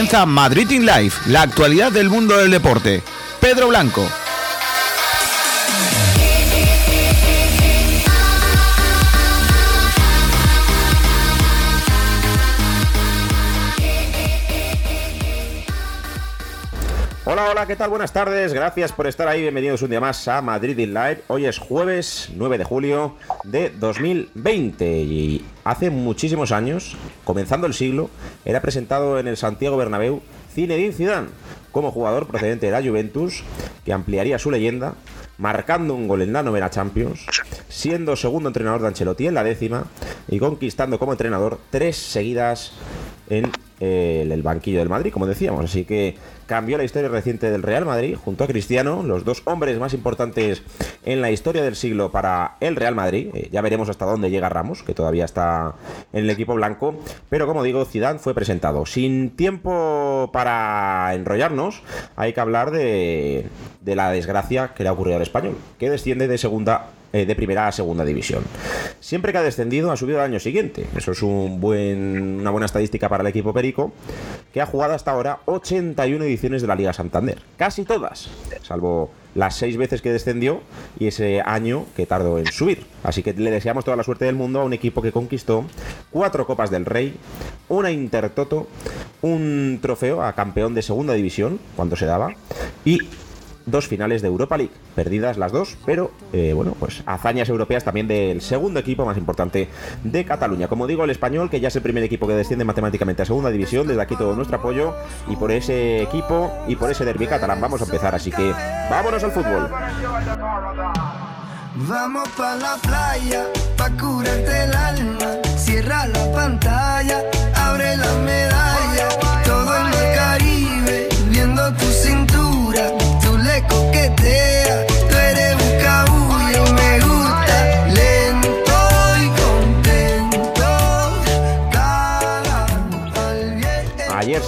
comienza Madrid in Life, la actualidad del mundo del deporte. Pedro Blanco. Hola, hola, ¿qué tal? Buenas tardes, gracias por estar ahí, bienvenidos un día más a Madrid in Live. Hoy es jueves 9 de julio de 2020 y hace muchísimos años, comenzando el siglo, era presentado en el Santiago Bernabéu Zinedine Zidane como jugador procedente de la Juventus que ampliaría su leyenda marcando un gol en la novena Champions, siendo segundo entrenador de Ancelotti en la décima y conquistando como entrenador tres seguidas en eh, el banquillo del Madrid, como decíamos. Así que cambió la historia reciente del Real Madrid junto a Cristiano, los dos hombres más importantes en la historia del siglo para el Real Madrid. Eh, ya veremos hasta dónde llega Ramos, que todavía está en el equipo blanco. Pero como digo, Zidane fue presentado. Sin tiempo para enrollarnos, hay que hablar de, de la desgracia que le ha ocurrido al español, que desciende de segunda eh, de primera a segunda división. Siempre que ha descendido ha subido al año siguiente. Eso es un buen, una buena estadística para el equipo Perico, que ha jugado hasta ahora 81 ediciones de la Liga Santander. Casi todas, salvo las seis veces que descendió y ese año que tardó en subir. Así que le deseamos toda la suerte del mundo a un equipo que conquistó cuatro Copas del Rey, una Intertoto, un trofeo a campeón de segunda división, cuando se daba, y dos finales de Europa League, perdidas las dos, pero eh, bueno, pues hazañas europeas también del segundo equipo más importante de Cataluña. Como digo, el español, que ya es el primer equipo que desciende matemáticamente a segunda división, desde aquí todo nuestro apoyo y por ese equipo y por ese derby catalán vamos a empezar, así que vámonos al fútbol. Vamos pa la playa, pa curarte el alma. Cierra la pantalla, abre la medalla.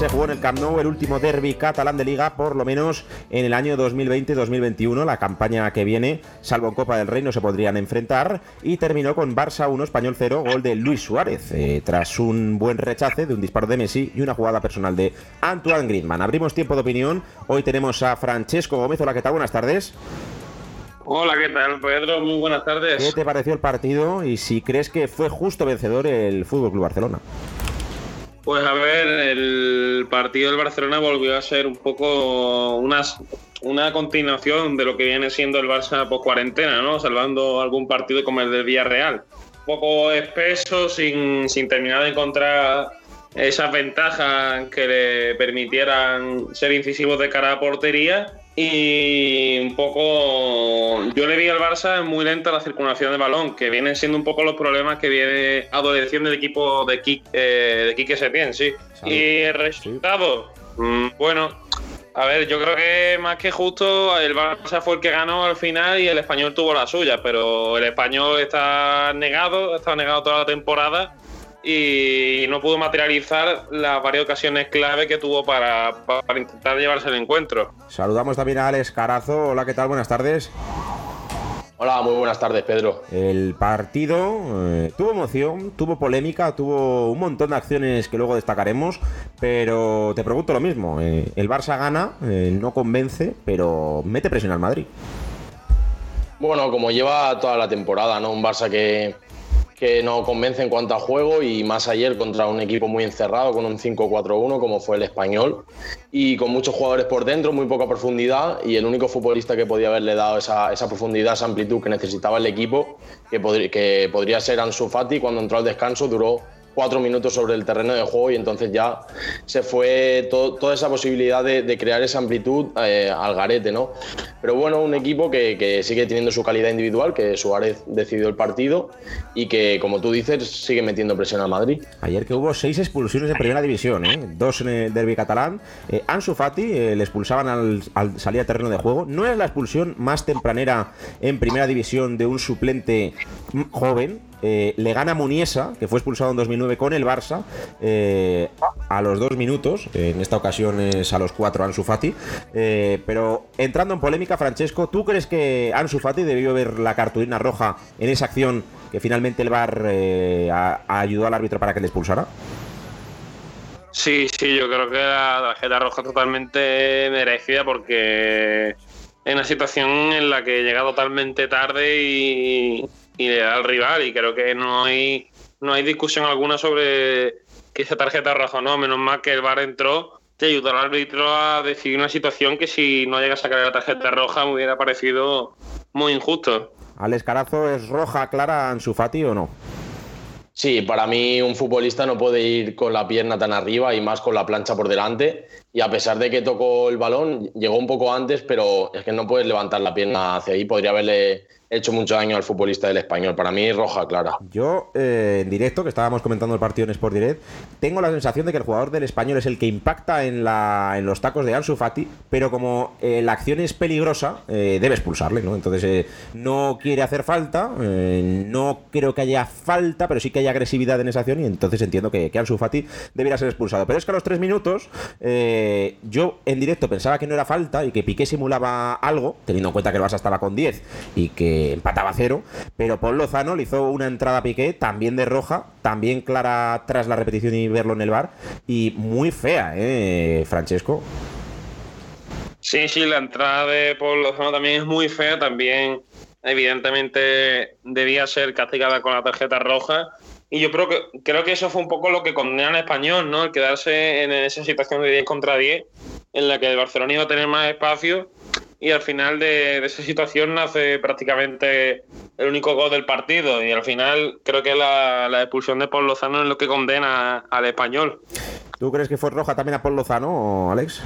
Se jugó en el Camp Nou el último derby catalán de liga, por lo menos en el año 2020-2021, la campaña que viene, salvo en Copa del Rey, no se podrían enfrentar, y terminó con Barça 1, Español 0, gol de Luis Suárez, eh, tras un buen rechace de un disparo de Messi y una jugada personal de Antoine Griezmann. Abrimos tiempo de opinión, hoy tenemos a Francesco Gómez, hola, ¿qué tal? Buenas tardes. Hola, ¿qué tal, Pedro? Muy buenas ¿Qué tardes. te pareció el partido y si crees que fue justo vencedor el Fútbol Club Barcelona? Pues a ver, el partido del Barcelona volvió a ser un poco una, una continuación de lo que viene siendo el Barça post cuarentena, ¿no? Salvando algún partido como el del Villarreal. Un poco espeso, sin, sin terminar de encontrar esas ventajas que le permitieran ser incisivos de cara a portería. Y un poco. Yo le vi al Barça muy lenta la circulación de balón, que vienen siendo un poco los problemas que viene adoleciendo el equipo de, Kik, eh, de Quique Setién, sí. Salud. Y el resultado, mm, bueno, a ver, yo creo que más que justo, el Barça fue el que ganó al final y el español tuvo la suya, pero el español está negado, estado negado toda la temporada y no pudo materializar las varias ocasiones clave que tuvo para, para intentar llevarse el encuentro. Saludamos también a Alex Carazo, hola, ¿qué tal? Buenas tardes. Hola, muy buenas tardes, Pedro. El partido eh, tuvo emoción, tuvo polémica, tuvo un montón de acciones que luego destacaremos, pero te pregunto lo mismo, eh, el Barça gana, eh, no convence, pero mete presión al Madrid. Bueno, como lleva toda la temporada, ¿no? Un Barça que, que no convence en cuanto a juego y más ayer contra un equipo muy encerrado con un 5-4-1 como fue el español y con muchos jugadores por dentro, muy poca profundidad y el único futbolista que podía haberle dado esa, esa profundidad, esa amplitud que necesitaba el equipo, que, que podría ser Ansu Fati cuando entró al descanso, duró cuatro minutos sobre el terreno de juego y entonces ya se fue to- toda esa posibilidad de, de crear esa amplitud eh, al garete, ¿no? Pero bueno, un equipo que, sigue teniendo su calidad individual, que Suárez decidió el partido y que, como tú dices, sigue metiendo presión al Madrid. Ayer que hubo seis expulsiones en primera división, ¿eh? dos en el derby catalán. Eh, Ansu Fati eh, le expulsaban al, al salir a terreno de juego. No es la expulsión más tempranera en primera división de un suplente joven. Eh, le gana Muniesa, que fue expulsado en 2009 con el Barça, eh, a los dos minutos. En esta ocasión es a los cuatro Ansu Fati. Eh, pero entrando en polémica, Francesco, ¿tú crees que Ansu Fati debió ver la cartulina roja en esa acción que finalmente el VAR ayudó al árbitro para que le expulsara? Sí, sí, yo creo que la tarjeta roja totalmente merecida porque es una situación en la que llega totalmente tarde y, y le da al rival y creo que no hay no hay discusión alguna sobre que esa tarjeta roja no, menos mal que el VAR entró te ayudó al árbitro a decidir una situación que si no llega a sacar la tarjeta roja me hubiera parecido muy injusto. ¿Alex Carazo es roja clara Ansu Fati o no? Sí, para mí un futbolista no puede ir con la pierna tan arriba y más con la plancha por delante. Y a pesar de que tocó el balón, llegó un poco antes, pero es que no puedes levantar la pierna hacia ahí. Podría haberle hecho mucho daño al futbolista del español. Para mí, roja clara. Yo, eh, en directo, que estábamos comentando el partido en Sport Direct, tengo la sensación de que el jugador del español es el que impacta en, la, en los tacos de Ansu Fati, pero como eh, la acción es peligrosa, eh, debe expulsarle, ¿no? Entonces, eh, no quiere hacer falta, eh, no creo que haya falta, pero sí que haya agresividad en esa acción, y entonces entiendo que, que Ansu Fati debería ser expulsado. Pero es que a los tres minutos, eh, yo en directo pensaba que no era falta y que Piqué simulaba algo, teniendo en cuenta que el Barça estaba con 10 y que empataba cero, pero Paul Lozano le hizo una entrada a Piqué también de roja, también clara tras la repetición y verlo en el bar, y muy fea, ¿eh, Francesco? Sí, sí, la entrada de Paul Lozano también es muy fea, también evidentemente debía ser castigada con la tarjeta roja. Y yo creo que, creo que eso fue un poco lo que condena al español, ¿no? El quedarse en esa situación de 10 contra 10, en la que el Barcelona iba a tener más espacio y al final de, de esa situación nace prácticamente el único gol del partido. Y al final creo que la, la expulsión de Paul Lozano es lo que condena al español. ¿Tú crees que fue roja también a Paul Lozano, Alex?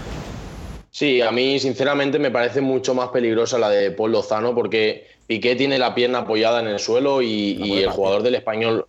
Sí, a mí sinceramente me parece mucho más peligrosa la de Paul Lozano porque Piqué tiene la pierna apoyada en el suelo y, y el jugador del español.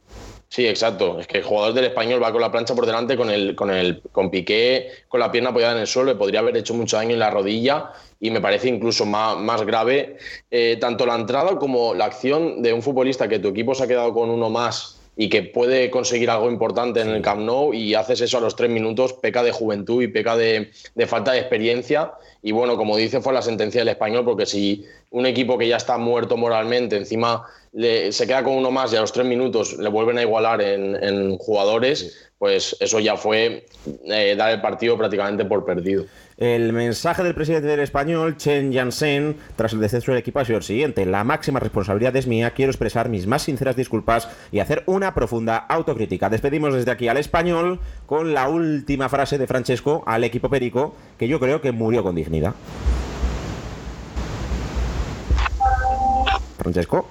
Sí, exacto. Es que el jugador del español va con la plancha por delante, con el, con el, con Piqué, con la pierna apoyada en el suelo, y podría haber hecho mucho daño en la rodilla. Y me parece incluso más, más grave eh, tanto la entrada como la acción de un futbolista que tu equipo se ha quedado con uno más y que puede conseguir algo importante en el Camp Nou y haces eso a los tres minutos, peca de juventud y peca de, de falta de experiencia. Y bueno, como dice, fue la sentencia del español, porque si un equipo que ya está muerto moralmente, encima le- se queda con uno más y a los tres minutos le vuelven a igualar en, en jugadores, pues eso ya fue eh, dar el partido prácticamente por perdido. El mensaje del presidente del español, Chen Jansen, tras el descenso del equipo ha sido el siguiente. La máxima responsabilidad es mía, quiero expresar mis más sinceras disculpas y hacer una profunda autocrítica. Despedimos desde aquí al español con la última frase de Francesco al equipo perico, que yo creo que murió con dignidad. Francesco.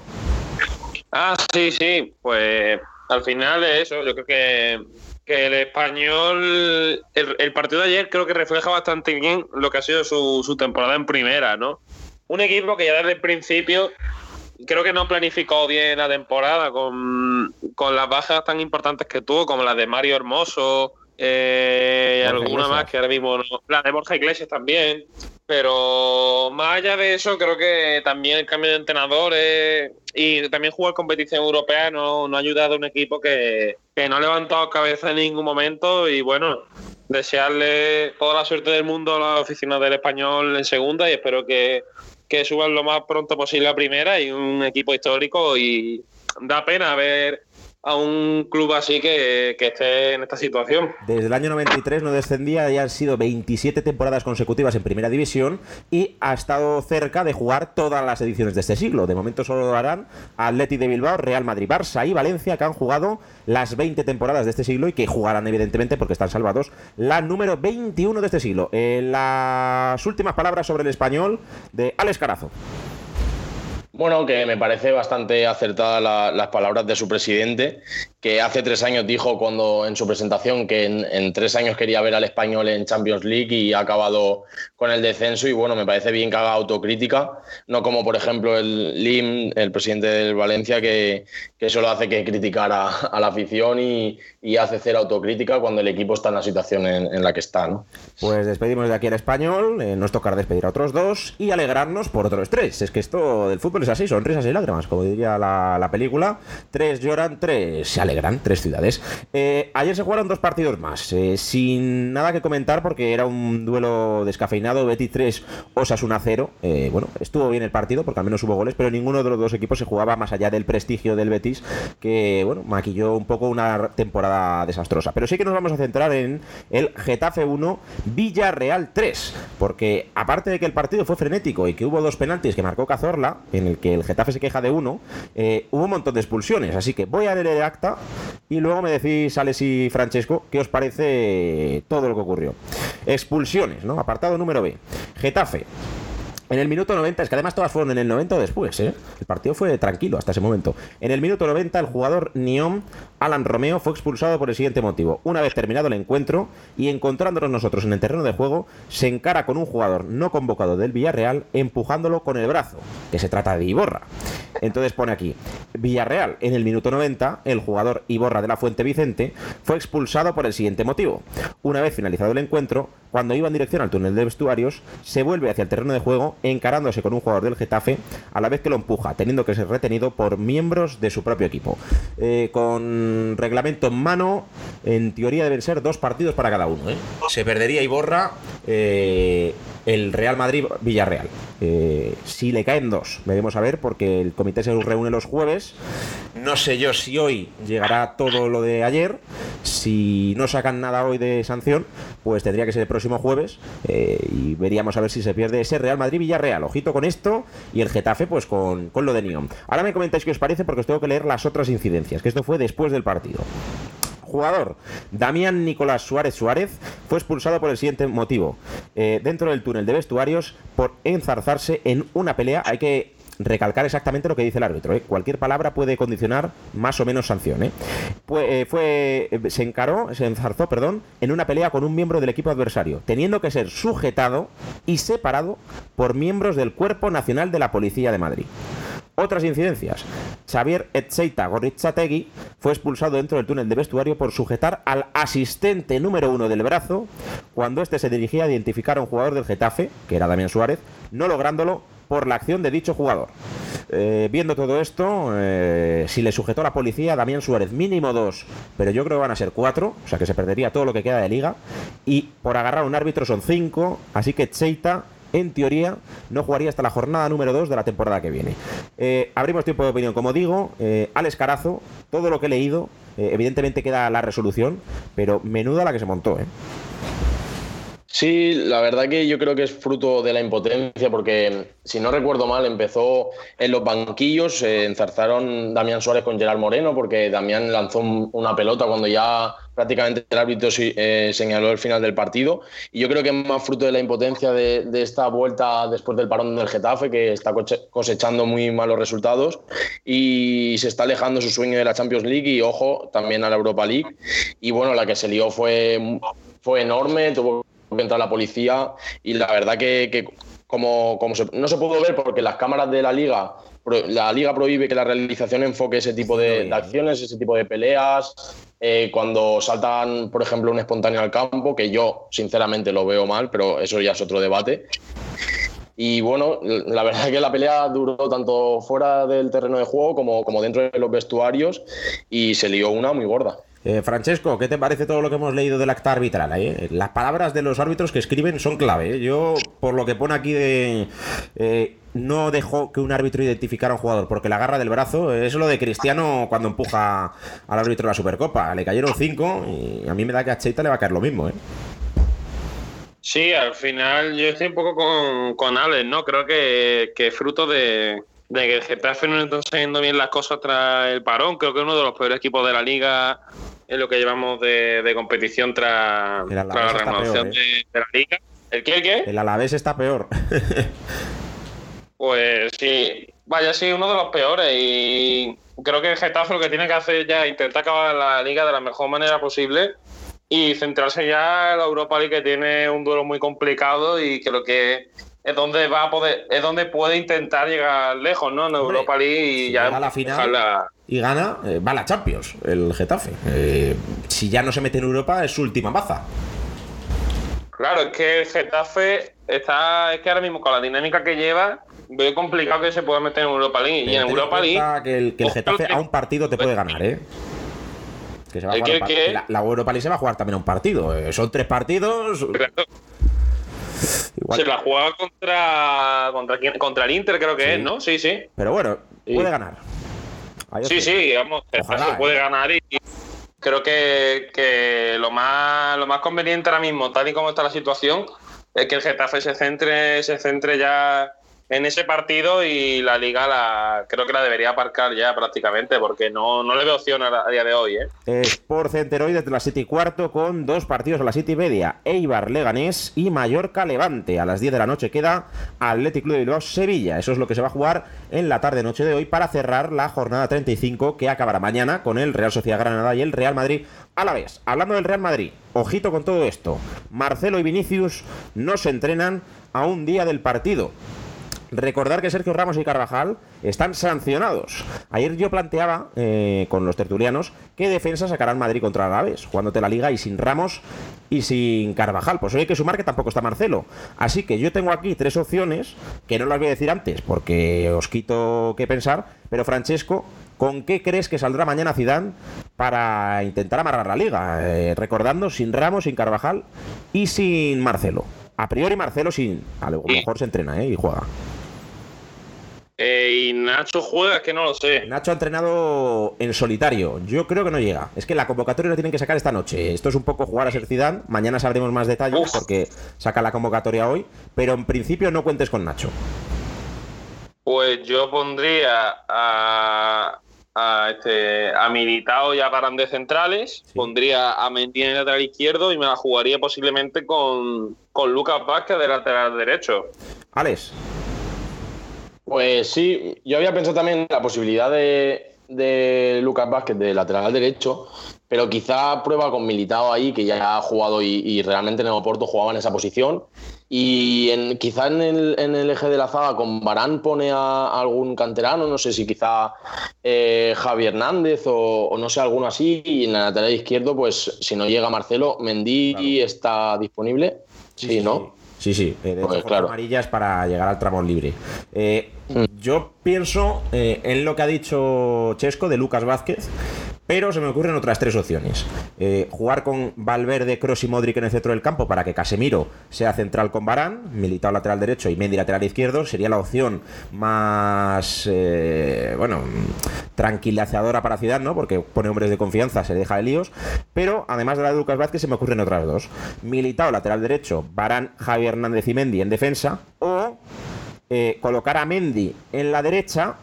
Ah, sí, sí, pues al final de eso, yo creo que, que el español, el, el partido de ayer creo que refleja bastante bien lo que ha sido su, su temporada en primera, ¿no? Un equipo que ya desde el principio creo que no planificó bien la temporada con, con las bajas tan importantes que tuvo, como las de Mario Hermoso, eh, y alguna Iglesias. más que ahora mismo no. La de Borja Iglesias también. Pero más allá de eso, creo que también el cambio de entrenadores y también jugar competición europea no, no ha ayudado a un equipo que, que no ha levantado cabeza en ningún momento. Y bueno, desearle toda la suerte del mundo a la oficina del español en segunda y espero que, que suban lo más pronto posible a primera y un equipo histórico. Y da pena ver a un club así que, que esté en esta situación. Desde el año 93 no descendía, ya han sido 27 temporadas consecutivas en Primera División y ha estado cerca de jugar todas las ediciones de este siglo. De momento solo lo harán Atleti de Bilbao, Real Madrid, Barça y Valencia, que han jugado las 20 temporadas de este siglo y que jugarán evidentemente porque están salvados la número 21 de este siglo. Eh, las últimas palabras sobre el español de Alex Carazo. Bueno, que me parece bastante acertada la- las palabras de su presidente, que hace tres años dijo cuando en su presentación que en, en tres años quería ver al español en Champions League y ha acabado con el descenso y bueno, me parece bien que haga autocrítica, no como por ejemplo el Lim, el presidente del Valencia, que, que solo hace que criticar a, a la afición y, y hace cero autocrítica cuando el equipo está en la situación en, en la que está. ¿no? Pues despedimos de aquí al español, eh, nos tocará despedir a otros dos y alegrarnos por otros tres. Es que esto del fútbol sorpresas sí, sonrisas y lágrimas, como diría la, la película. Tres lloran, tres se alegran, tres ciudades. Eh, ayer se jugaron dos partidos más, eh, sin nada que comentar porque era un duelo descafeinado, Betis 3, Osasuna 0. Eh, bueno, estuvo bien el partido porque al menos hubo goles, pero ninguno de los dos equipos se jugaba más allá del prestigio del Betis, que bueno, maquilló un poco una temporada desastrosa. Pero sí que nos vamos a centrar en el Getafe 1, Villarreal 3, porque aparte de que el partido fue frenético y que hubo dos penaltis que marcó Cazorla, en el que el Getafe se queja de uno, eh, hubo un montón de expulsiones. Así que voy a leer el acta y luego me decís, Alex y Francesco, qué os parece todo lo que ocurrió. Expulsiones, ¿no? Apartado número B. Getafe. En el minuto 90, es que además todas fueron en el 90 o después, ¿eh? El partido fue tranquilo hasta ese momento. En el minuto 90, el jugador Niom, Alan Romeo, fue expulsado por el siguiente motivo. Una vez terminado el encuentro y encontrándonos nosotros en el terreno de juego, se encara con un jugador no convocado del Villarreal, empujándolo con el brazo, que se trata de Iborra. Entonces pone aquí, Villarreal, en el minuto 90, el jugador Iborra de la Fuente Vicente fue expulsado por el siguiente motivo. Una vez finalizado el encuentro, cuando iba en dirección al túnel de vestuarios, se vuelve hacia el terreno de juego encarándose con un jugador del Getafe a la vez que lo empuja, teniendo que ser retenido por miembros de su propio equipo. Eh, con reglamento en mano, en teoría deben ser dos partidos para cada uno. ¿eh? Se perdería Iborra eh, el Real Madrid-Villarreal. Eh, si le caen dos, veremos a ver, porque el comité se reúne los jueves. No sé yo si hoy llegará todo lo de ayer. Si no sacan nada hoy de sanción, pues tendría que ser el próximo jueves. eh, y veríamos a ver si se pierde ese Real Madrid-Villarreal. Ojito con esto. Y el Getafe, pues con, con lo de Niom. Ahora me comentáis qué os parece, porque os tengo que leer las otras incidencias, que esto fue después del partido. Jugador, Damián Nicolás Suárez Suárez, fue expulsado por el siguiente motivo. Eh, dentro del túnel de vestuarios por enzarzarse en una pelea. Hay que recalcar exactamente lo que dice el árbitro. ¿eh? Cualquier palabra puede condicionar más o menos sanción. ¿eh? Fue, se encaró, se enzarzó, perdón, en una pelea con un miembro del equipo adversario, teniendo que ser sujetado y separado por miembros del Cuerpo Nacional de la Policía de Madrid. Otras incidencias. Xavier Etzeita Gorritzategui fue expulsado dentro del túnel de vestuario por sujetar al asistente número uno del brazo cuando éste se dirigía a identificar a un jugador del Getafe, que era Damián Suárez, no lográndolo por la acción de dicho jugador. Eh, viendo todo esto, eh, si le sujetó la policía Damián Suárez, mínimo dos, pero yo creo que van a ser cuatro, o sea que se perdería todo lo que queda de liga. Y por agarrar un árbitro son cinco, así que Cheita, en teoría, no jugaría hasta la jornada número 2 de la temporada que viene. Eh, abrimos tiempo de opinión, como digo, eh, Alex Carazo, todo lo que he leído, eh, evidentemente queda la resolución, pero menuda la que se montó, ¿eh? Sí, la verdad que yo creo que es fruto de la impotencia, porque si no recuerdo mal, empezó en los banquillos, se enzarzaron Damián Suárez con Gerard Moreno, porque Damián lanzó un- una pelota cuando ya prácticamente el árbitro eh, señaló el final del partido. Y yo creo que es más fruto de la impotencia de, de esta vuelta después del parón del Getafe, que está cosechando muy malos resultados y se está alejando su sueño de la Champions League y, ojo, también a la Europa League. Y bueno, la que se lió fue, fue enorme, tuvo que entrar la policía y la verdad que, que como, como se- no se pudo ver porque las cámaras de la liga la liga prohíbe que la realización enfoque ese tipo de, de acciones, ese tipo de peleas. Eh, cuando saltan, por ejemplo, un espontáneo al campo, que yo sinceramente lo veo mal, pero eso ya es otro debate. Y bueno, la verdad es que la pelea duró tanto fuera del terreno de juego como, como dentro de los vestuarios y se lió una muy gorda. Eh, Francesco, ¿qué te parece todo lo que hemos leído del acta arbitral? eh? Las palabras de los árbitros que escriben son clave. ¿eh? Yo, por lo que pone aquí de... eh, no dejó que un árbitro identificara a un jugador porque la agarra del brazo. Es lo de Cristiano cuando empuja al árbitro de la Supercopa. Le cayeron cinco y a mí me da que a Cheita le va a caer lo mismo. ¿eh? Sí, al final yo estoy un poco con, con Alex, ¿no? Creo que, que fruto de, que el Getafe no está haciendo bien las cosas tras el parón. Creo que uno de los peores equipos de la liga en lo que llevamos de, de competición tras, la renovación peor, ¿eh? de, de la liga. ¿El qué? ¿El qué? El Alavés está peor. Pues sí, vaya, sí, uno de los peores. Y creo que el Getafe lo que tiene que hacer ya es intentar acabar la liga de la mejor manera posible y centrarse ya en la Europa League, que tiene un duelo muy complicado y creo que es donde va a poder, es donde puede intentar llegar lejos, ¿no? En Europa League y si ya a la final, dejarla- y gana, eh, va a la Champions, el Getafe. Eh, si ya no se mete en Europa, es su última baza. Claro, es que el Getafe está, es que ahora mismo con la dinámica que lleva, veo complicado que se pueda meter en Europa League. Y en Europa League. que el, que el ojo Getafe que- a un partido te puede ganar, ¿eh? Que se va a ¿El jugar? La, la Europa League se va a jugar también a un partido. eh, Son tres partidos. Claro, igual- Se la jugaba contra. ¿Contra quién? Contra el Inter, creo que Sí. es, ¿no? Sí, sí. Pero bueno, Sí. puede ganar. Ahí Sí, sí, vamos, que Ojalá, se ¿eh? puede ganar y creo que, que lo más lo más conveniente ahora mismo, tal y como está la situación, es que el Getafe se centre, se centre ya en ese partido y la liga la creo que la debería aparcar ya prácticamente, porque no, no le veo opción a, día de hoy, ¿eh? Sport Center hoy desde las 7 y cuarto con dos partidos a las 7 y media. Eibar Leganés y Mallorca Levante. A las 10 de la noche queda Athletic Club de Bilbao Sevilla. Eso es lo que se va a jugar en la tarde noche de hoy para cerrar la jornada 35 que acabará mañana con el Real Sociedad Granada y el Real Madrid a la vez. Hablando del Real Madrid, ojito con todo esto. Marcelo y Vinicius no se entrenan a un día del partido. Recordar que Sergio Ramos y Carvajal están sancionados. Ayer yo planteaba eh, con los tertulianos qué defensa sacarán Madrid contra Alaves, jugándote la liga y sin Ramos y sin Carvajal. Pues hoy hay que sumar que tampoco está Marcelo. Así que yo tengo aquí tres opciones que no las voy a decir antes porque os quito que pensar. Pero Francesco, ¿con qué crees que saldrá mañana Zidane para intentar amarrar la liga? Eh, recordando sin Ramos, sin Carvajal y sin Marcelo. A priori Marcelo sin, a lo mejor se entrena ¿eh? y juega. Eh, y Nacho juega, que no lo sé. Nacho ha entrenado en solitario. Yo creo que no llega. Es que la convocatoria la tienen que sacar esta noche. Esto es un poco jugar a ser Zidane. Mañana sabremos más detalles Uf. porque saca la convocatoria hoy. Pero en principio no cuentes con Nacho. Pues yo pondría a, a, este, a Militao y a Barán de centrales, pondría a Mendy en el lateral izquierdo y me la jugaría posiblemente con, con Lucas Vázquez de lateral derecho. Alex, Pues sí, yo había pensado también en la posibilidad de, de Lucas Vázquez de lateral derecho, pero quizá prueba con Militao ahí, que ya ha jugado y, y realmente en el Oporto jugaba en esa posición. Y en, quizá en el, en el eje de la zaga con Barán pone a algún canterano, no sé si quizá eh, Javi Hernández o, o no sé, alguno así. Y en el lateral izquierdo, pues si no llega Marcelo, Mendy está disponible. Sí, ¿no? Sí, sí. eh, de Pues claro. amarillas para llegar al tramo libre. Eh, Mm. yo pienso eh, en lo que ha dicho Chesco de Lucas Vázquez, pero se me ocurren otras tres opciones. Eh, jugar con Valverde, Cross y Modric en el centro del campo para que Casemiro sea central con Barán, Militao lateral derecho y Mendy lateral izquierdo, sería la opción más, eh, bueno, tranquilizadora para Ciudad, ¿no? Porque pone hombres de confianza, se deja de líos. Pero además de la de Lucas Vázquez, se me ocurren otras dos. Militao lateral derecho, Barán, Javi Hernández y Mendy en defensa, o eh, colocar a Mendy en la derecha,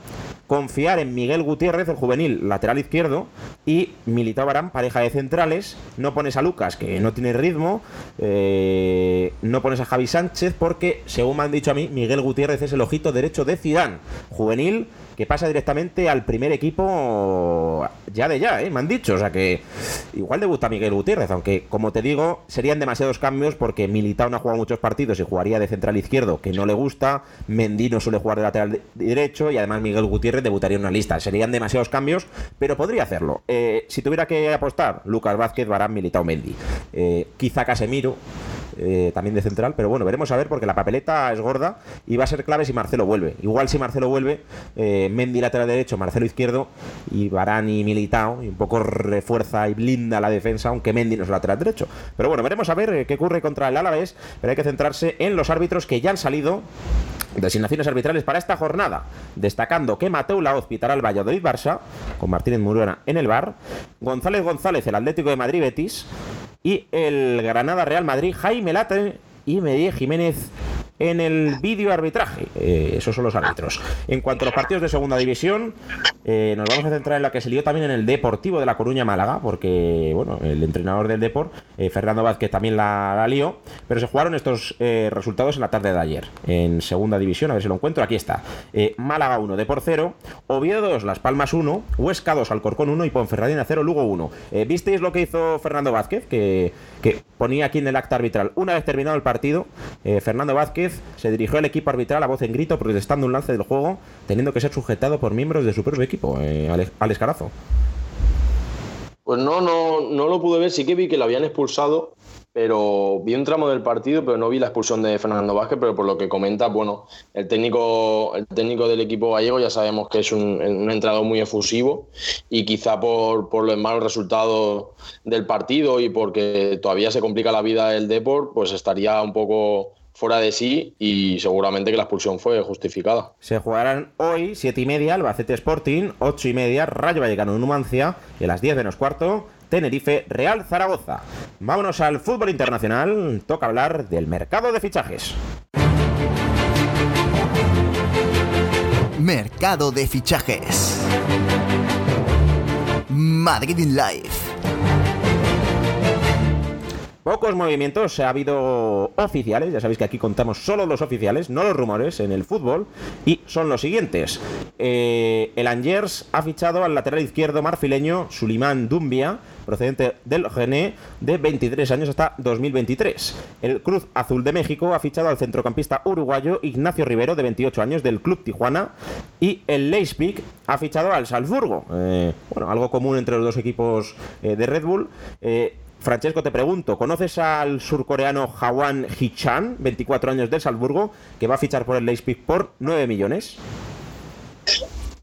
confiar en Miguel Gutiérrez, el juvenil lateral izquierdo, y Militao Barán, pareja de centrales. No pones a Lucas, que no tiene ritmo, eh, no pones a Javi Sánchez, porque, según me han dicho a mí, Miguel Gutiérrez es el ojito derecho de Zidane, juvenil, que pasa directamente al primer equipo ya de ya, ¿eh? me han dicho. O sea que igual debuta Miguel Gutiérrez, aunque como te digo, serían demasiados cambios porque Militao no ha jugado muchos partidos y jugaría de central izquierdo, que no le gusta. Mendy no suele jugar de lateral de- derecho y además Miguel Gutiérrez debutaría en una lista. Serían demasiados cambios, pero podría hacerlo. Eh, si tuviera que apostar, Lucas Vázquez, Barán, Militao, Mendy. Eh, quizá Casemiro. Eh, también de central, pero bueno, veremos a ver porque la papeleta es gorda y va a ser clave si Marcelo vuelve. Igual si Marcelo vuelve, eh, Mendy lateral derecho, Marcelo izquierdo y Barán y Militao, y un poco refuerza y blinda la defensa, aunque Mendy no es lateral derecho. Pero bueno, veremos a ver eh, qué ocurre contra el Alavés, pero hay que centrarse en los árbitros que ya han salido designaciones arbitrales para esta jornada, destacando que Mateu Laoz pitará el Valladolid Barça, con Martínez Murona en el bar, González González el Atlético de Madrid Betis y el Granada Real Madrid Jaime Late y Medellín Jiménez en el vídeo arbitraje. Eh, esos son los árbitros. En cuanto a los partidos de segunda división, eh, nos vamos a centrar en la que se lió también en el Deportivo de La Coruña Málaga, porque bueno, el entrenador del Deport, eh, Fernando Vázquez, también la, la lió, pero se jugaron estos resultados en la tarde de ayer. En segunda división, a ver si lo encuentro, aquí está. Málaga 1, Deport 0, Oviedo 2, Las Palmas 1, Huesca 2, Alcorcón 1 y Ponferradina 0, Lugo 1. Eh, ¿Visteis lo que hizo Fernando Vázquez? Que, que ponía aquí en el acta arbitral. Una vez terminado el partido, eh, Fernando Vázquez se dirigió al equipo arbitral a voz en grito protestando un lance del juego, teniendo que ser sujetado por miembros de su propio equipo, eh, Alex, Alex Carazo. Pues no, no, no lo pude ver. Sí que vi que lo habían expulsado pero vi un tramo del partido, pero no vi la expulsión de Fernando Vázquez, pero por lo que comenta, bueno, el técnico, el técnico del equipo gallego ya sabemos que es un, entrenador muy efusivo y quizá por, por los malos resultados del partido y porque todavía se complica la vida el Deport, pues estaría un poco fuera de sí y seguramente que la expulsión fue justificada. Se jugarán hoy, 7 y media, Albacete Sporting, 8 y media, Rayo Vallecano Numancia y a las 10 menos cuarto, Tenerife Real Zaragoza. Vámonos al fútbol internacional, toca hablar del mercado de fichajes. Mercado de fichajes. Madrid in Live. Pocos movimientos ha habido oficiales, ya sabéis que aquí contamos solo los oficiales, no los rumores en el fútbol, y son los siguientes. Eh, el Angers ha fichado al lateral izquierdo marfileño Sulimán Dumbia, procedente del Gené, de 23 años hasta 2023. El Cruz Azul de México ha fichado al centrocampista uruguayo Ignacio Rivero, de 28 años, del Club Tijuana, y el Leipzig ha fichado al Salzburgo. Eh, bueno, algo común entre los dos equipos eh, de Red Bull. Francesco, te pregunto, ¿conoces al surcoreano Hwan Hichan, 24 años del Salzburgo, que va a fichar por el Leipzig por 9 millones?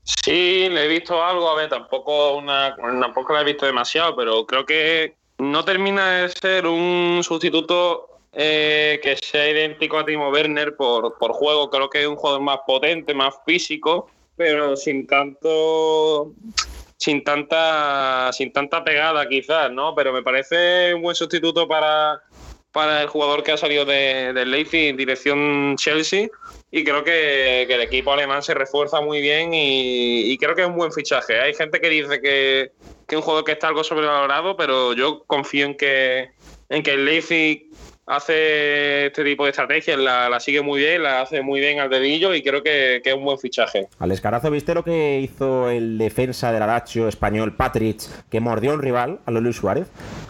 Sí, le he visto algo, a ver, tampoco, una, tampoco la he visto demasiado, pero creo que no termina de ser un sustituto eh, que sea idéntico a Timo Werner por, por juego. Creo que es un jugador más potente, más físico, pero sin tanto sin tanta sin tanta pegada quizás, ¿no? Pero me parece un buen sustituto para, para el jugador que ha salido de, del Leipzig en dirección Chelsea y creo que, que, el equipo alemán se refuerza muy bien y, y, creo que es un buen fichaje. Hay gente que dice que, que es un jugador que está algo sobrevalorado, pero yo confío en que, en que el Leipzig hace este tipo de estrategias, la, la, sigue muy bien, la hace muy bien al dedillo y creo que, que, es un buen fichaje. Al escarazo, ¿viste lo que hizo el defensa del Lazio español Patrick, que mordió a un rival, a Luis Suárez?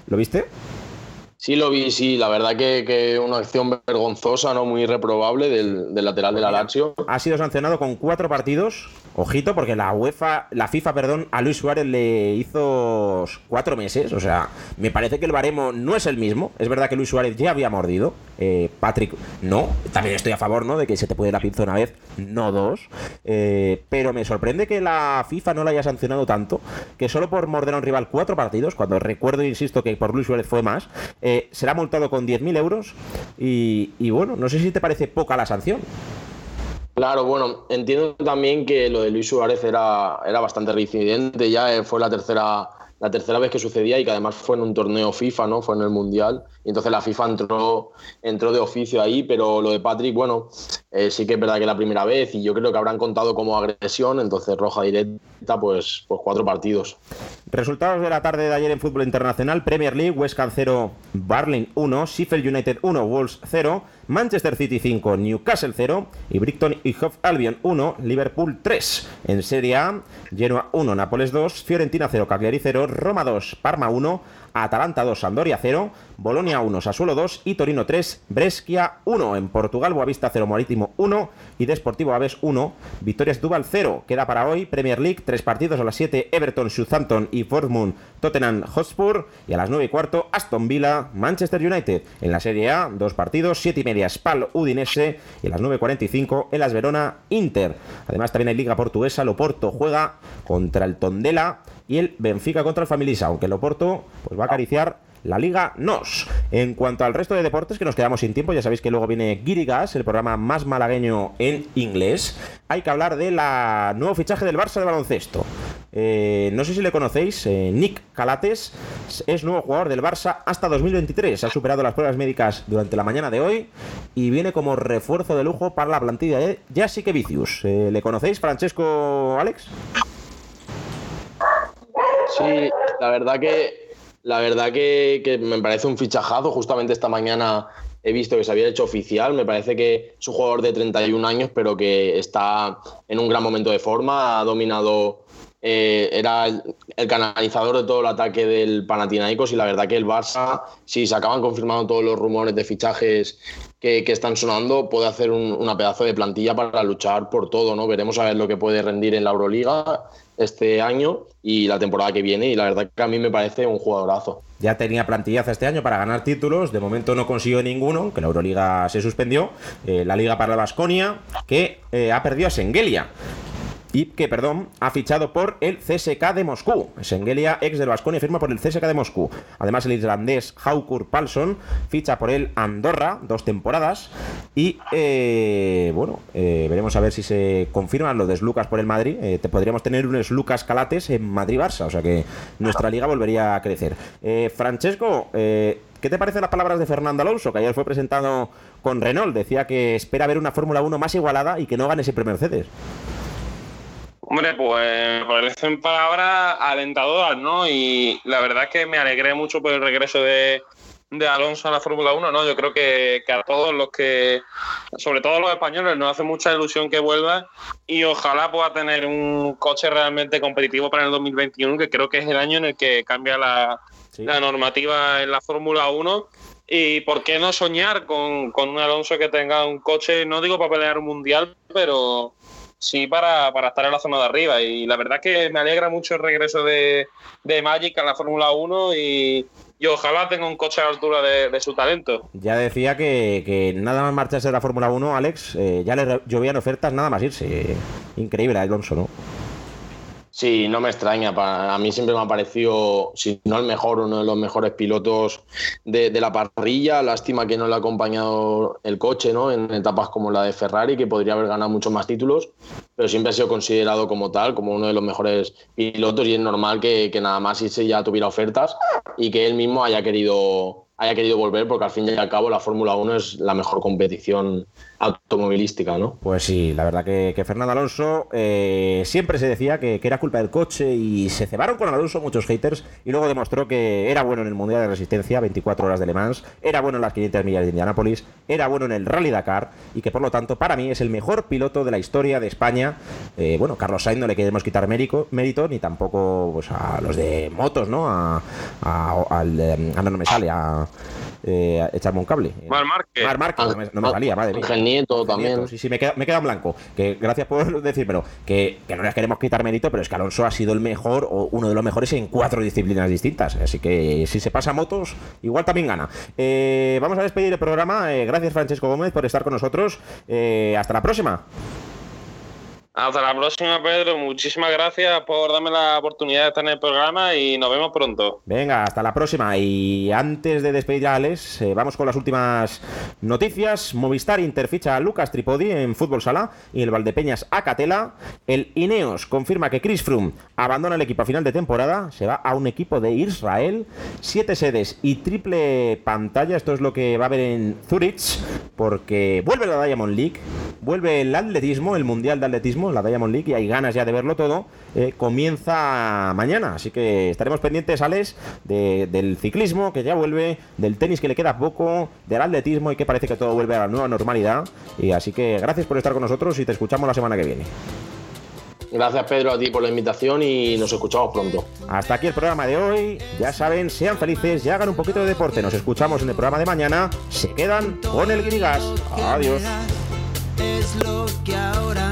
¿Lo viste? Sí, lo vi, sí. La verdad que, que una acción vergonzosa, no muy reprobable del, del lateral de la Lazio. Ha sido sancionado con cuatro partidos. Ojito, porque la UEFA, la FIFA, perdón, a Luis Suárez le hizo cuatro meses. O sea, me parece que el baremo no es el mismo. Es verdad que Luis Suárez ya había mordido. Eh, Patrick, no. También estoy a favor, ¿no? De que se te puede la pinza una vez, no dos. Eh, pero me sorprende que la FIFA no la haya sancionado tanto. Que solo por morder a un rival cuatro partidos, cuando recuerdo, insisto, que por Luis Suárez fue más. Eh, será multado con 10.000 euros y, y, bueno, no sé si te parece poca la sanción. Claro, bueno, entiendo también que lo de Luis Suárez era, era bastante reincidente, ya fue la tercera, la tercera vez que sucedía y que además fue en un torneo FIFA, ¿no? Fue en el Mundial. Y entonces la FIFA entró, entró de oficio ahí, pero lo de Patrick, bueno, eh, sí que es verdad que es la primera vez y yo creo que habrán contado como agresión, entonces roja directa, pues, pues cuatro partidos. Resultados de la tarde de ayer en fútbol internacional: Premier League, West Ham 0, Barling 1, Sheffield United 1, Wolves 0, Manchester City 5, Newcastle 0 y Brighton y Hove Albion 1, Liverpool 3. En Serie A, Genoa 1, Nápoles 2, Fiorentina 0, Cagliari 0, Roma 2, Parma 1, Atalanta 2, Sampdoria 0, Bolonia 1, Sassuolo 2 y Torino 3, Brescia 1. En Portugal, Boavista 0, Marítimo 1 y Desportivo Aves 1. Victorias Duval 0. Queda para hoy Premier League, 3 partidos a las 7, Everton, Southampton y Bournemouth, Tottenham Hotspur. Y a las 9 y cuarto, Aston Villa, Manchester United. En la Serie A, dos partidos, 7 y media, Spal, Udinese. Y a las 9.45, el As Verona, Inter. Además, también hay Liga Portuguesa, Loporto juega contra el Tondela y el Benfica contra el Familisa, aunque el Oporto pues va a acariciar la Liga NOS. En cuanto al resto de deportes, que nos quedamos sin tiempo, ya sabéis que luego viene Girigas, el programa más malagueño en inglés. Hay que hablar del nuevo fichaje del Barça de baloncesto. Eh, no sé si le conocéis, eh, Nick Calates es nuevo jugador del Barça hasta 2023. Ha superado las pruebas médicas durante la mañana de hoy y viene como refuerzo de lujo para la plantilla de Jasique Vicius. Eh, ¿Le conocéis, Francesco Alex? Sí, la verdad que la verdad que, me parece un fichajazo. Justamente esta mañana he visto que se había hecho oficial. Me parece que es un jugador de 31 años, pero que está en un gran momento de forma. Ha dominado, eh, era el, el, canalizador de todo el ataque del Panathinaikos y la verdad que el Barça, si se acaban confirmando todos los rumores de fichajes que, están sonando, puede hacer un, una pedazo de plantilla para luchar por todo, ¿no? Veremos a ver lo que puede rendir en la Euroliga este año y la temporada que viene. Y la verdad que a mí me parece un jugadorazo. Ya tenía plantillaza este año para ganar títulos, de momento no consiguió ninguno, que la Euroliga se suspendió. Eh, la Liga para la Basconia, que eh, ha perdido a Sengelia. Y que, perdón, ha fichado por el CSK de Moscú. Sengelia, ex del Basconia, firma por el CSK de Moscú. Además, el islandés Haukur Palsson ficha por el Andorra, dos temporadas. Y, eh, bueno, eh, veremos a ver si se confirman los de Lucas por el Madrid. Eh, te podríamos tener un Lucas Calates en Madrid-Barça, o sea que nuestra liga volvería a crecer. Eh, Francesco, eh, ¿qué te parecen las palabras de Fernando Alonso, que ayer fue presentado con Renault? Decía que espera ver una Fórmula 1 más igualada y que no gane siempre Mercedes. Hombre, pues me parecen palabras alentadoras, ¿no? Y la verdad es que me alegré mucho por el regreso de, de Alonso a la Fórmula 1, ¿no? Yo creo que, que, a todos los que, sobre todo los españoles, nos hace mucha ilusión que vuelva y ojalá pueda tener un coche realmente competitivo para el 2021, que creo que es el año en el que cambia la, sí. la normativa en la Fórmula 1. Y por qué no soñar con, con un Alonso que tenga un coche, no digo para pelear un mundial, pero sí para, para, estar en la zona de arriba. Y la verdad que me alegra mucho el regreso de, de Magic a la Fórmula 1 y, y, ojalá tenga un coche a la altura de, de su talento. Ya decía que, que, nada más marcharse de la Fórmula 1, Alex, eh, ya le llovían ofertas nada más irse. Increíble Alonso, ¿no? Sí, no me extraña. A mí siempre me ha parecido, si no el mejor, uno de los mejores pilotos de, de, la parrilla. Lástima que no le ha acompañado el coche ¿no? en etapas como la de Ferrari, que podría haber ganado muchos más títulos, pero siempre ha sido considerado como tal, como uno de los mejores pilotos y es normal que, que nada más irse ya tuviera ofertas y que él mismo haya querido haya querido volver, porque al fin y al cabo la Fórmula 1 es la mejor competición automovilística, ¿no? Pues sí, la verdad que, Fernando Alonso eh, siempre se decía que, era culpa del coche y se cebaron con Alonso muchos haters y luego demostró que era bueno en el Mundial de Resistencia, 24 horas de Le Mans, era bueno en las 500 millas de Indianápolis, era bueno en el Rally Dakar y que por lo tanto para mí es el mejor piloto de la historia de España. Eh, bueno, Carlos Sainz no le queremos quitar mérito, mérito ni tampoco pues, a los de motos, ¿no? A, a, al, a no, no me sale, a eh, echarme un cable. Mar Márquez. Mar Márquez, no me, no me salía, madre mía. Ángel Nieto también. Nieto, sí, sí, me queda, me queda en blanco. Que gracias por decírmelo. Que, que no les queremos quitar mérito, pero es que Alonso ha sido el mejor o uno de los mejores en cuatro disciplinas distintas. Así que si se pasa a motos, igual también gana. Eh, vamos a despedir el programa. Eh, gracias, Francesco Gómez, por estar con nosotros. Eh, hasta la próxima. Hasta la próxima, Pedro. Muchísimas gracias por darme la oportunidad de estar en el programa y nos vemos pronto. Venga, hasta la próxima. Y antes de despedir a Alex, eh, vamos con las últimas noticias. Movistar interficha a Lucas Tripodi en Fútbol Sala y el Valdepeñas a Catela. El Ineos confirma que Chris Froome abandona el equipo a final de temporada. Se va a un equipo de Israel. Siete sedes y triple pantalla. Esto es lo que va a haber en Zurich. Porque vuelve la Diamond League. Vuelve el atletismo, el Mundial de Atletismo la Diamond League y hay ganas ya de verlo todo, eh, comienza mañana. Así que estaremos pendientes, Alex, de, del ciclismo que ya vuelve, del tenis que le queda poco, del atletismo y que parece que todo vuelve a la nueva normalidad. Y así que gracias por estar con nosotros y te escuchamos la semana que viene. Gracias Pedro a ti por la invitación y nos escuchamos pronto. Hasta aquí el programa de hoy. Ya saben, sean felices y hagan un poquito de deporte. Nos escuchamos en el programa de mañana. Se quedan con el Grigas. Adiós. Es lo que ahora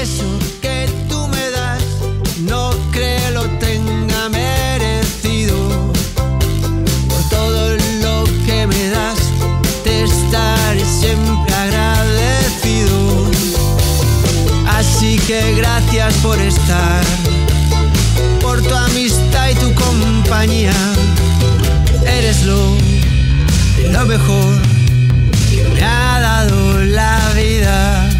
Eso que tú me das, no creo lo tenga merecido. Por todo lo que me das, te estaré siempre agradecido. Así que gracias por estar, por tu amistad y tu compañía. Eres lo, lo mejor ha dado la vida.